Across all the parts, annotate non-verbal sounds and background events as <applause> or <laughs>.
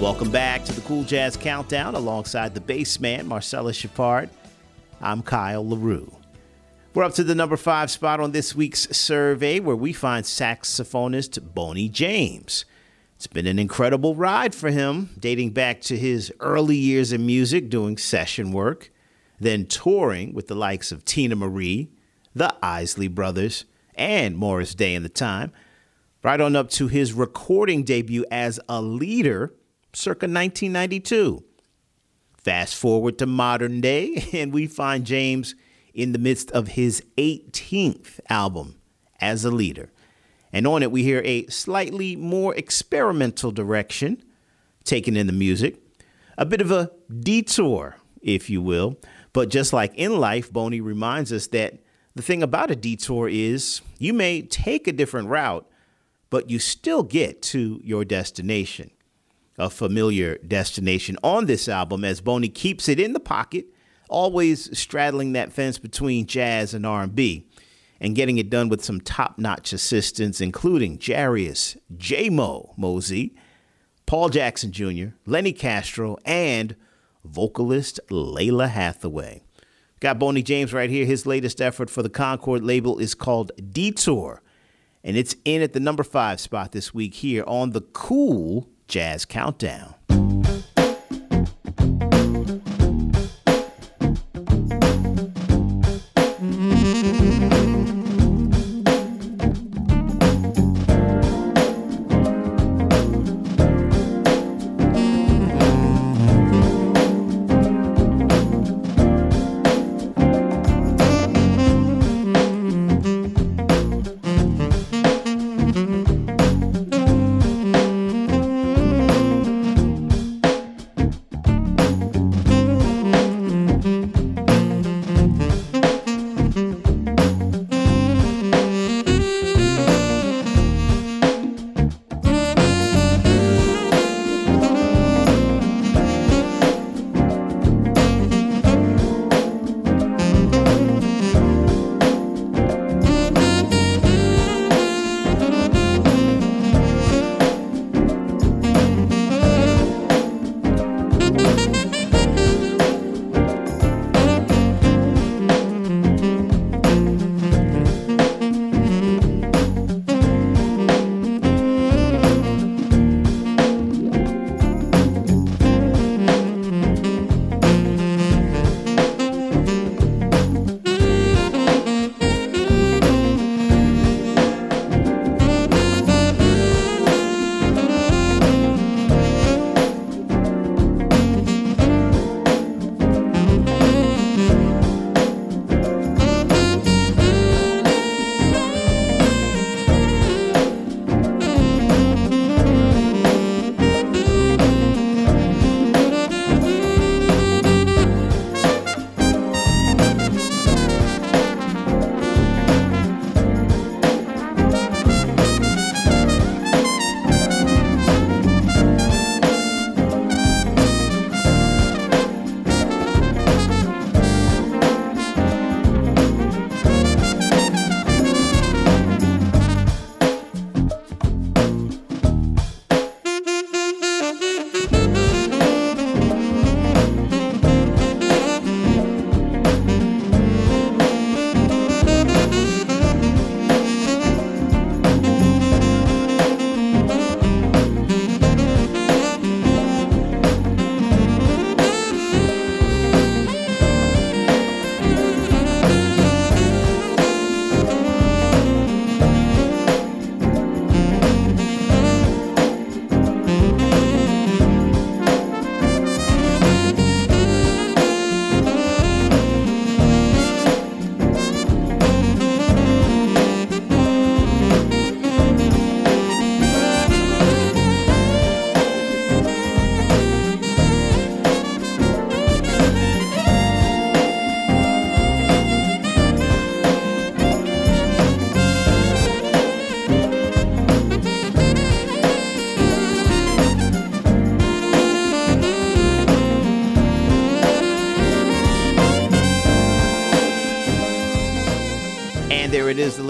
Welcome back to the Cool Jazz Countdown alongside the bass man, Marcellus Shepard. I'm Kyle LaRue. We're up to the number five spot on this week's survey where we find saxophonist Boney James. It's been an incredible ride for him, dating back to his early years in music doing session work, then touring with the likes of Teena Marie, the Isley Brothers, and Morris Day in the time, right on up to his recording debut as a leader circa 1992. Fast forward to modern day, <laughs> and we find James in the midst of his 18th album as a leader. And on it, we hear a slightly more experimental direction taken in the music, a bit of a detour, if you will. But just like in life, Boney reminds us that the thing about a detour is you may take a different route, but you still get to your destination a familiar destination on this album as Boney keeps it in the pocket, always straddling that fence between jazz and R&B and getting it done with some top-notch assistants including Jairus, J-Mo Mozee, Paul Jackson Jr., Lenny Castro, and vocalist Lalah Hathaway. Got Boney James right here. His latest effort for the Concord label is called Detour, and it's in at the number five spot this week here on the Cool Jazz Countdown.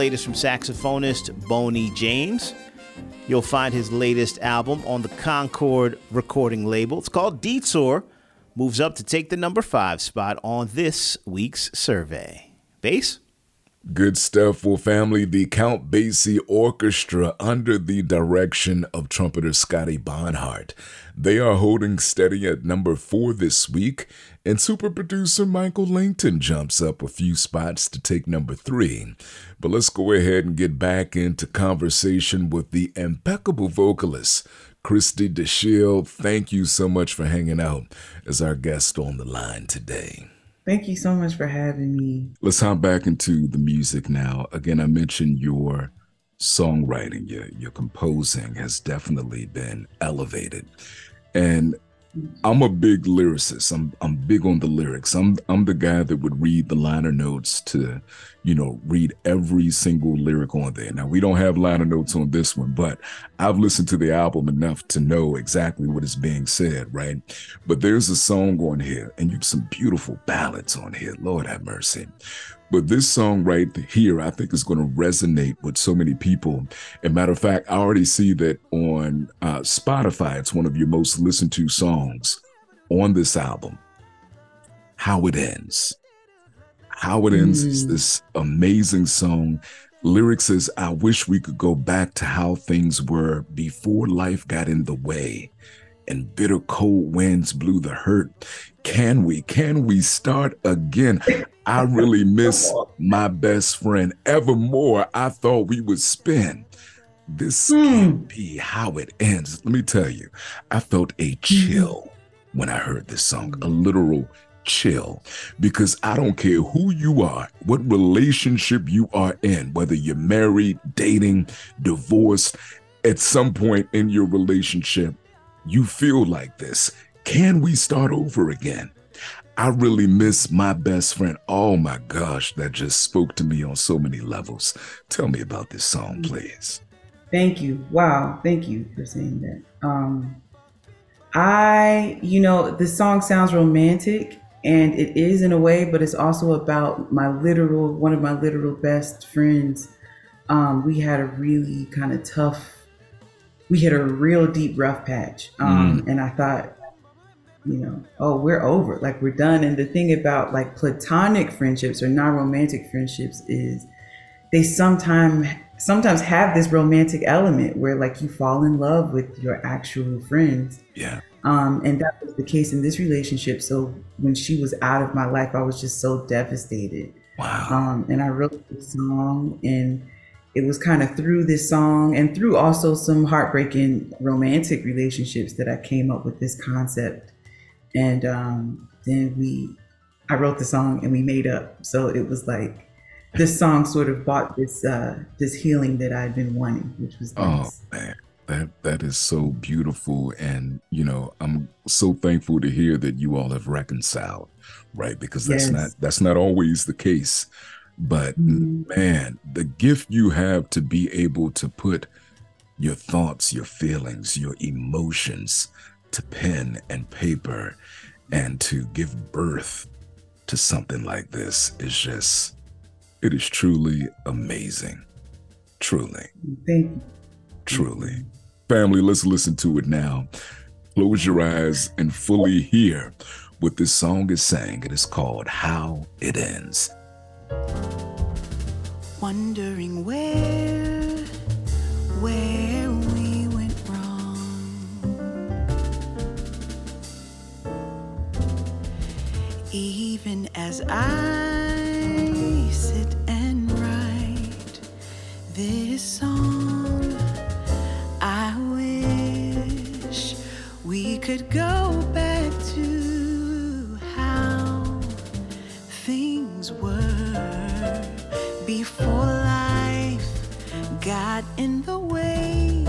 Latest from saxophonist Boney James. You'll find his latest album on the Concord recording label. It's called Detour. Moves up to take the number five spot on this week's survey. Bass? Good stuff for family. The Count Basie Orchestra, under the direction of trumpeter Scotty Barnhart. They are holding steady at number four this week, and super producer Michael Lington jumps up a few spots to take number three. But let's go ahead and get back into conversation with the impeccable vocalist, Christie Dashiell. Thank you so much for hanging out as our guest on the line today. Thank you so much for having me. Let's hop back into the music now. Again, I mentioned your songwriting, your your composing has definitely been elevated. And I'm a big lyricist. I'm I'm big on the lyrics. I'm I'm the guy that would read the liner notes to, you know, read every single lyric on there. Now we don't have liner notes on this one, but I've listened to the album enough to know exactly what is being said, right? But there's a song on here, and you have some beautiful ballads on here. Lord have mercy. But this song right here, I think is going to resonate with so many people. And matter of fact, I already see that on uh, Spotify, it's one of your most listened to songs on this album. How It Ends. How It Ends mm. is this amazing song. Lyrics is I wish we could go back to how things were before life got in the way and bitter cold winds blew the hurt. Can we? Can we start again? I really miss my best friend. Evermore, I thought we would spend. This mm. can't be how it ends. Let me tell you, I felt a chill when I heard this song, a literal chill, because I don't care who you are, what relationship you are in, whether you're married, dating, divorced, at some point in your relationship, you feel like this. Can we start over again? I really miss my best friend. Oh my gosh, that just spoke to me on so many levels. Tell me about this song, please. Thank you. Wow, thank you for saying that. Um I, you know, the song sounds romantic and it is in a way, but it's also about my literal one of my literal best friends. Um, we had a really kind of tough we hit a real deep rough patch. Um, mm. And I thought, you know, oh, we're over, like we're done. And the thing about like platonic friendships or non romantic friendships is they sometimes sometimes have this romantic element where like you fall in love with your actual friends. Yeah. Um, and that was the case in this relationship. So when she was out of my life, I was just so devastated. Wow. Um, and I wrote this song and it was kind of through this song and through also some heartbreaking romantic relationships that I came up with this concept. And um, then we, I wrote the song and we made up. So it was like this song sort of brought this uh, this healing that I'd been wanting, which was oh, nice. Oh man, that that is so beautiful, and you know I'm so thankful to hear that you all have reconciled, right? Because that's yes. not that's not always the case but mm-hmm. man, the gift you have to be able to put your thoughts, your feelings, your emotions to pen and paper and to give birth to something like this is just, it is truly amazing. Truly. Thank you. Truly. Family, let's listen to it now. Close your eyes and fully hear what this song is saying. It is called How It Ends wondering where, where we went wrong. Even as I sit and write this song, could go back to how things were before life got in the way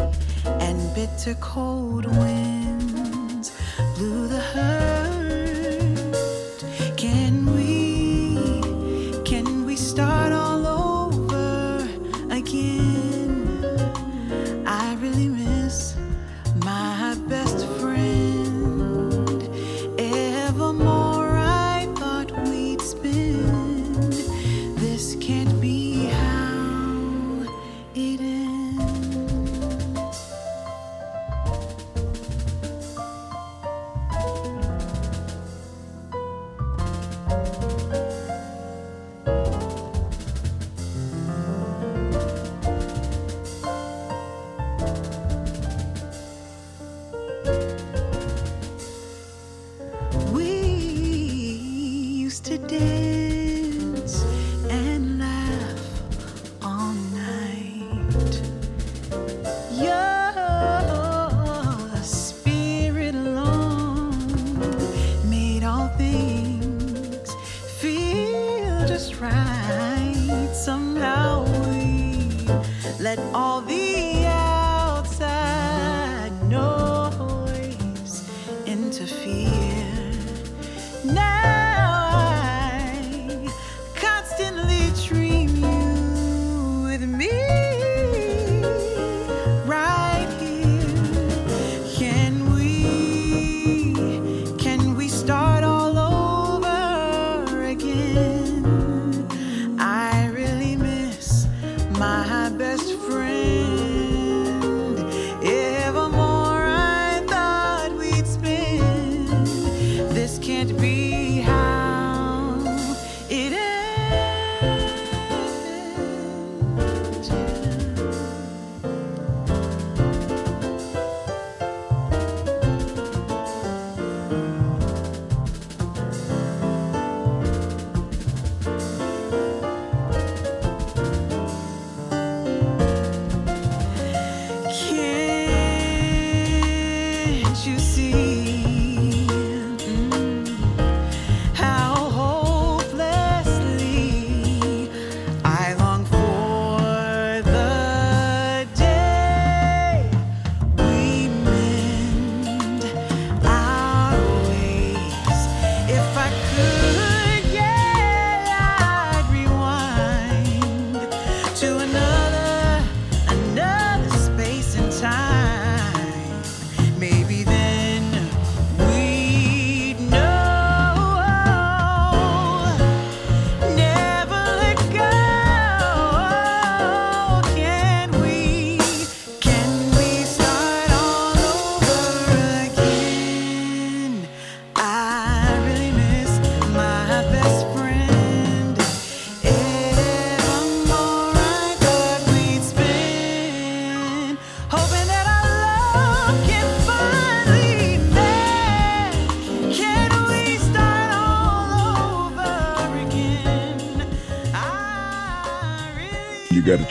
and bitter cold winds blew the hurt.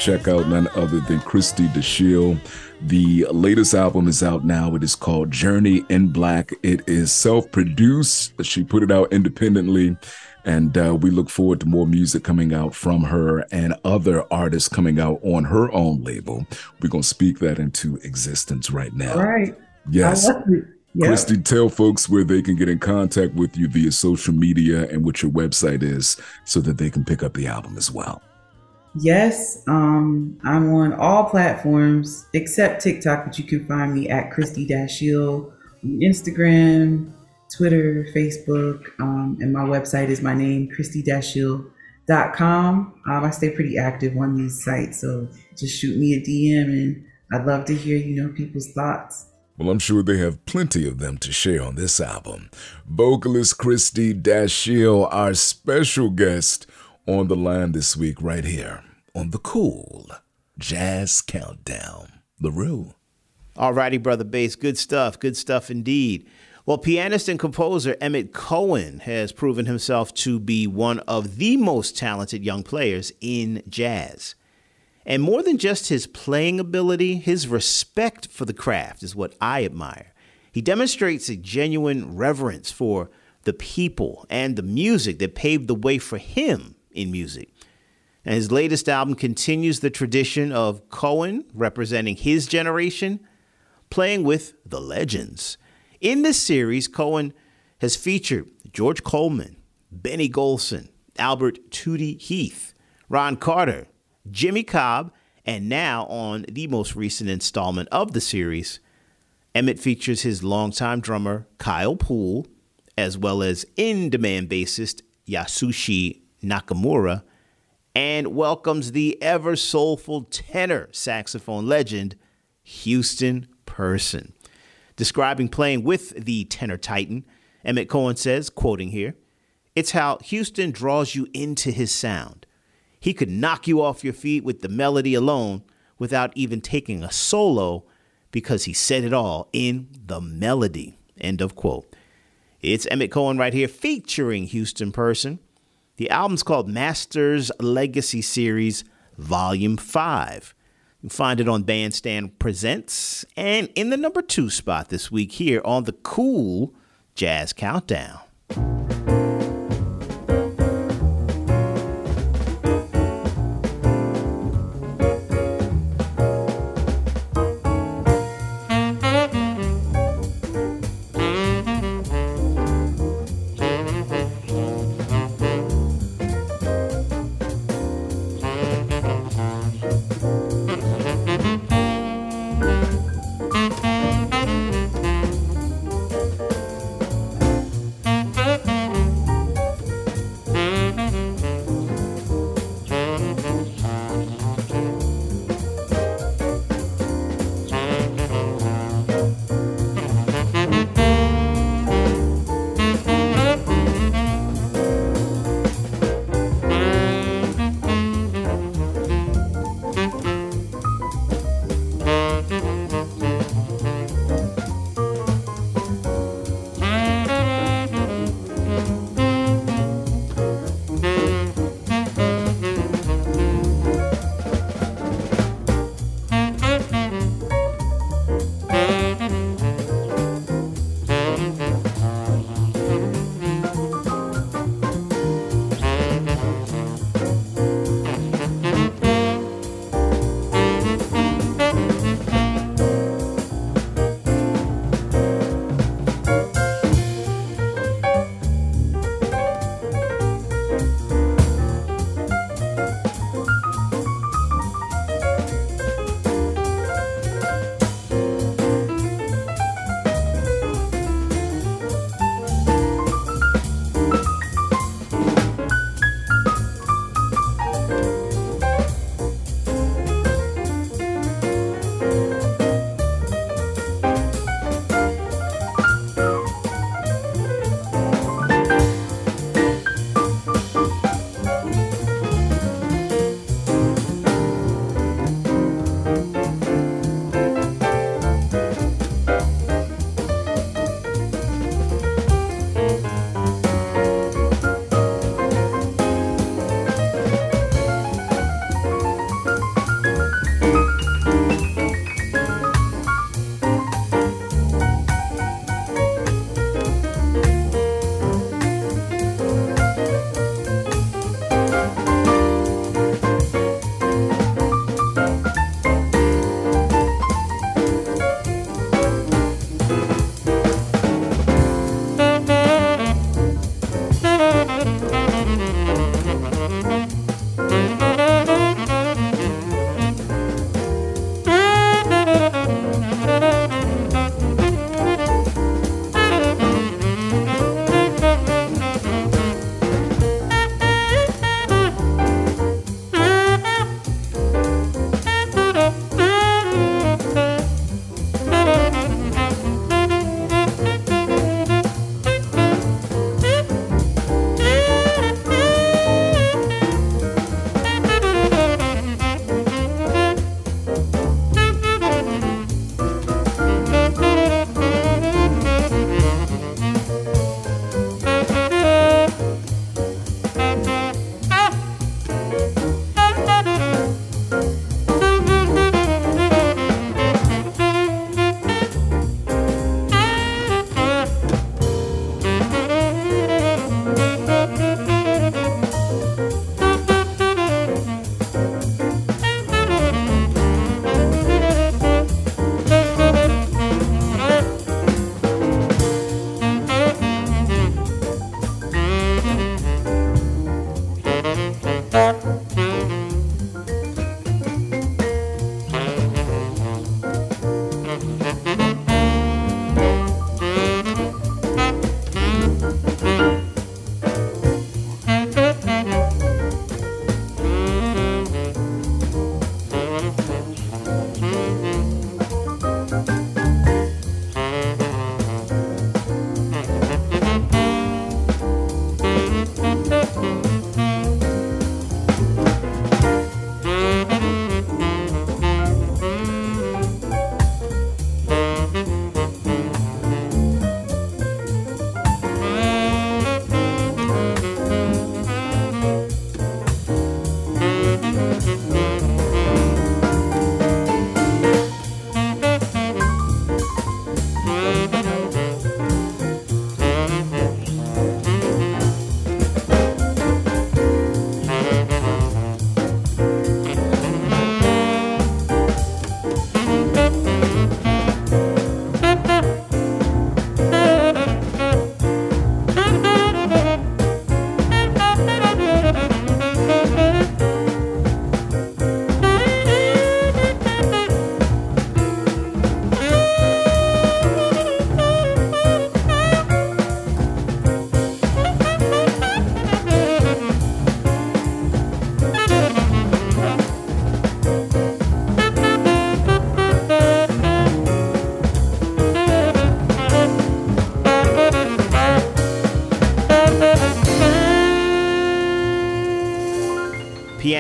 Check out none other than Christie Dashiell. The latest album is out now. It is called Journey in Black. It is self produced. She put it out independently. And uh, we look forward to more music coming out from her and other artists coming out on her own label. We're going to speak that into existence right now. All right. Yes. Christie, tell folks where they can get in contact with you via social media and what your website is so that they can pick up the album as well. Yes, um, I'm on all platforms except TikTok, but you can find me at Christie Dashiell on Instagram, Twitter, Facebook, um, and my website is my name, christiedashiell.com. Um, I stay pretty active on these sites, so just shoot me a DM and I'd love to hear, you know, people's thoughts. Well, I'm sure they have plenty of them to share on this album. Vocalist Christie Dashiell, our special guest on the line this week, right here on the Cool Jazz Countdown. LaRue. All righty, Brother Bass. Good stuff. Good stuff indeed. Well, pianist and composer Emmet Cohen has proven himself to be one of the most talented young players in jazz. And more than just his playing ability, his respect for the craft is what I admire. He demonstrates a genuine reverence for the people and the music that paved the way for him in music. And his latest album continues the tradition of Cohen representing his generation, playing with the legends. In this series, Cohen has featured George Coleman, Benny Golson, Albert Tootie Heath, Ron Carter, Jimmy Cobb, and now on the most recent installment of the series, Emmet features his longtime drummer, Kyle Poole, as well as in demand bassist Yasushi Nakamura, and welcomes the ever soulful tenor saxophone legend, Houston Person. Describing playing with the tenor titan, Emmet Cohen says, quoting here, it's how Houston draws you into his sound. He could knock you off your feet with the melody alone without even taking a solo because he said it all in the melody. End of quote. It's Emmet Cohen right here featuring Houston Person. The album's called Masters Legacy Series Volume 5. You can find it on Bandstand Presents and in the number two spot this week here on the Cool Jazz Countdown.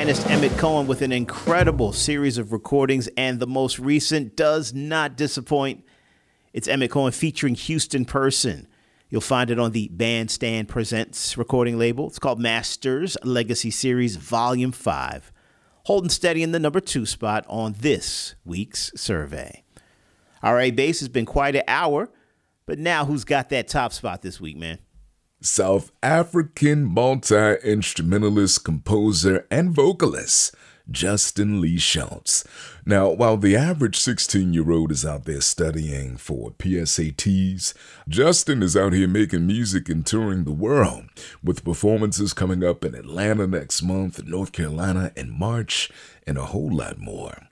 Pianist Emmet Cohen with an incredible series of recordings, and the most recent does not disappoint. It's Emmet Cohen featuring Houston Person. You'll find it on the Bandstand Presents recording label. It's called Masters Legacy Series Volume 5, holding steady in the number two spot on this week's survey. RA Bass has been quite an hour, but now who's got that top spot this week, man? South African multi instrumentalist, composer, and vocalist Justin Lee Schultz. Now, while the average 16 year old is out there studying for PSATs, Justin is out here making music and touring the world, with performances coming up in Atlanta next month, North Carolina in March, and a whole lot more.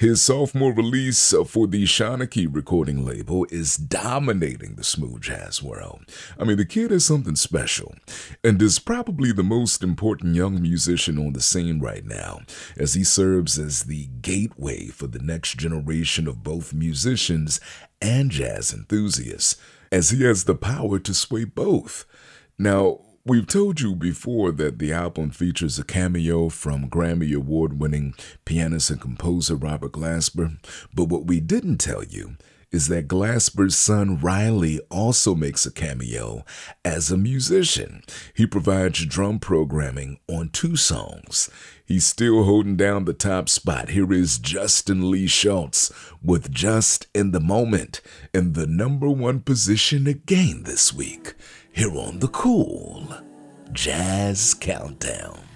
His sophomore release for the Shanachie recording label is dominating the smooth jazz world. I mean, the kid is something special and is probably the most important young musician on the scene right now, as he serves as the gateway for the next generation of both musicians and jazz enthusiasts, as he has the power to sway both. Now, We've told you before that the album features a cameo from Grammy Award winning pianist and composer Robert Glasper, but what we didn't tell you is that Glasper's son Riley also makes a cameo as a musician. He provides drum programming on two songs. He's still holding down the top spot. Here is Justin Lee Schultz with Just in the Moment in the number one position again this week here on the Cool Jazz Countdown.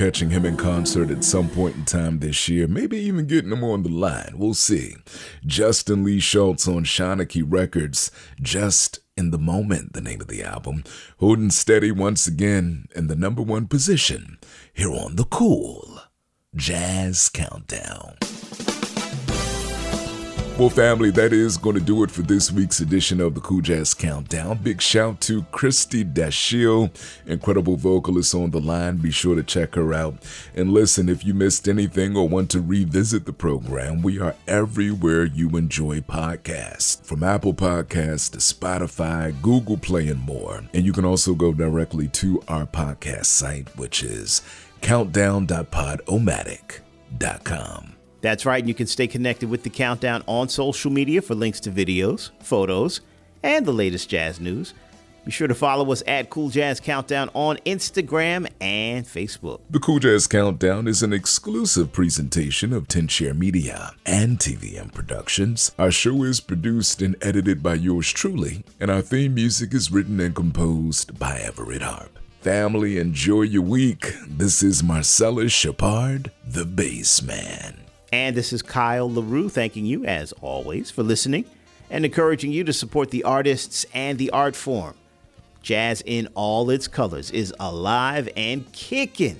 Catching him in concert at some point in time this year, maybe even getting him on the line. We'll see. Justin Lee Schultz on Shanachie Records, Just in the Moment, the name of the album, holding steady once again in the number one position here on the Cool Jazz Countdown. Well, family, that is going to do it for this week's edition of the Cool Jazz Countdown. Big shout to Christie Dashiell, incredible vocalist on the line. Be sure to check her out. And listen, if you missed anything or want to revisit the program, we are everywhere you enjoy podcasts, from Apple Podcasts to Spotify, Google Play, and more. And you can also go directly to our podcast site, which is countdown.podomatic.com. That's right, and you can stay connected with the Countdown on social media for links to videos, photos, and the latest jazz news. Be sure to follow us at Cool Jazz Countdown on Instagram and Facebook. The Cool Jazz Countdown is an exclusive presentation of 10 Share Media and TVM Productions. Our show is produced and edited by yours truly, and our theme music is written and composed by Everett Harp. Family, enjoy your week. This is Marcellus Shepard, the bass man. And this is Kyle LaRue thanking you, as always, for listening and encouraging you to support the artists and the art form. Jazz in all its colors is alive and kicking.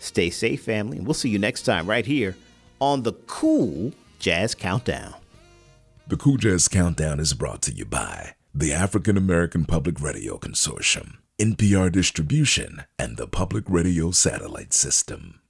Stay safe, family, and we'll see you next time right here on the Cool Jazz Countdown. The Cool Jazz Countdown is brought to you by the African American Public Radio Consortium, NPR Distribution, and the Public Radio Satellite System.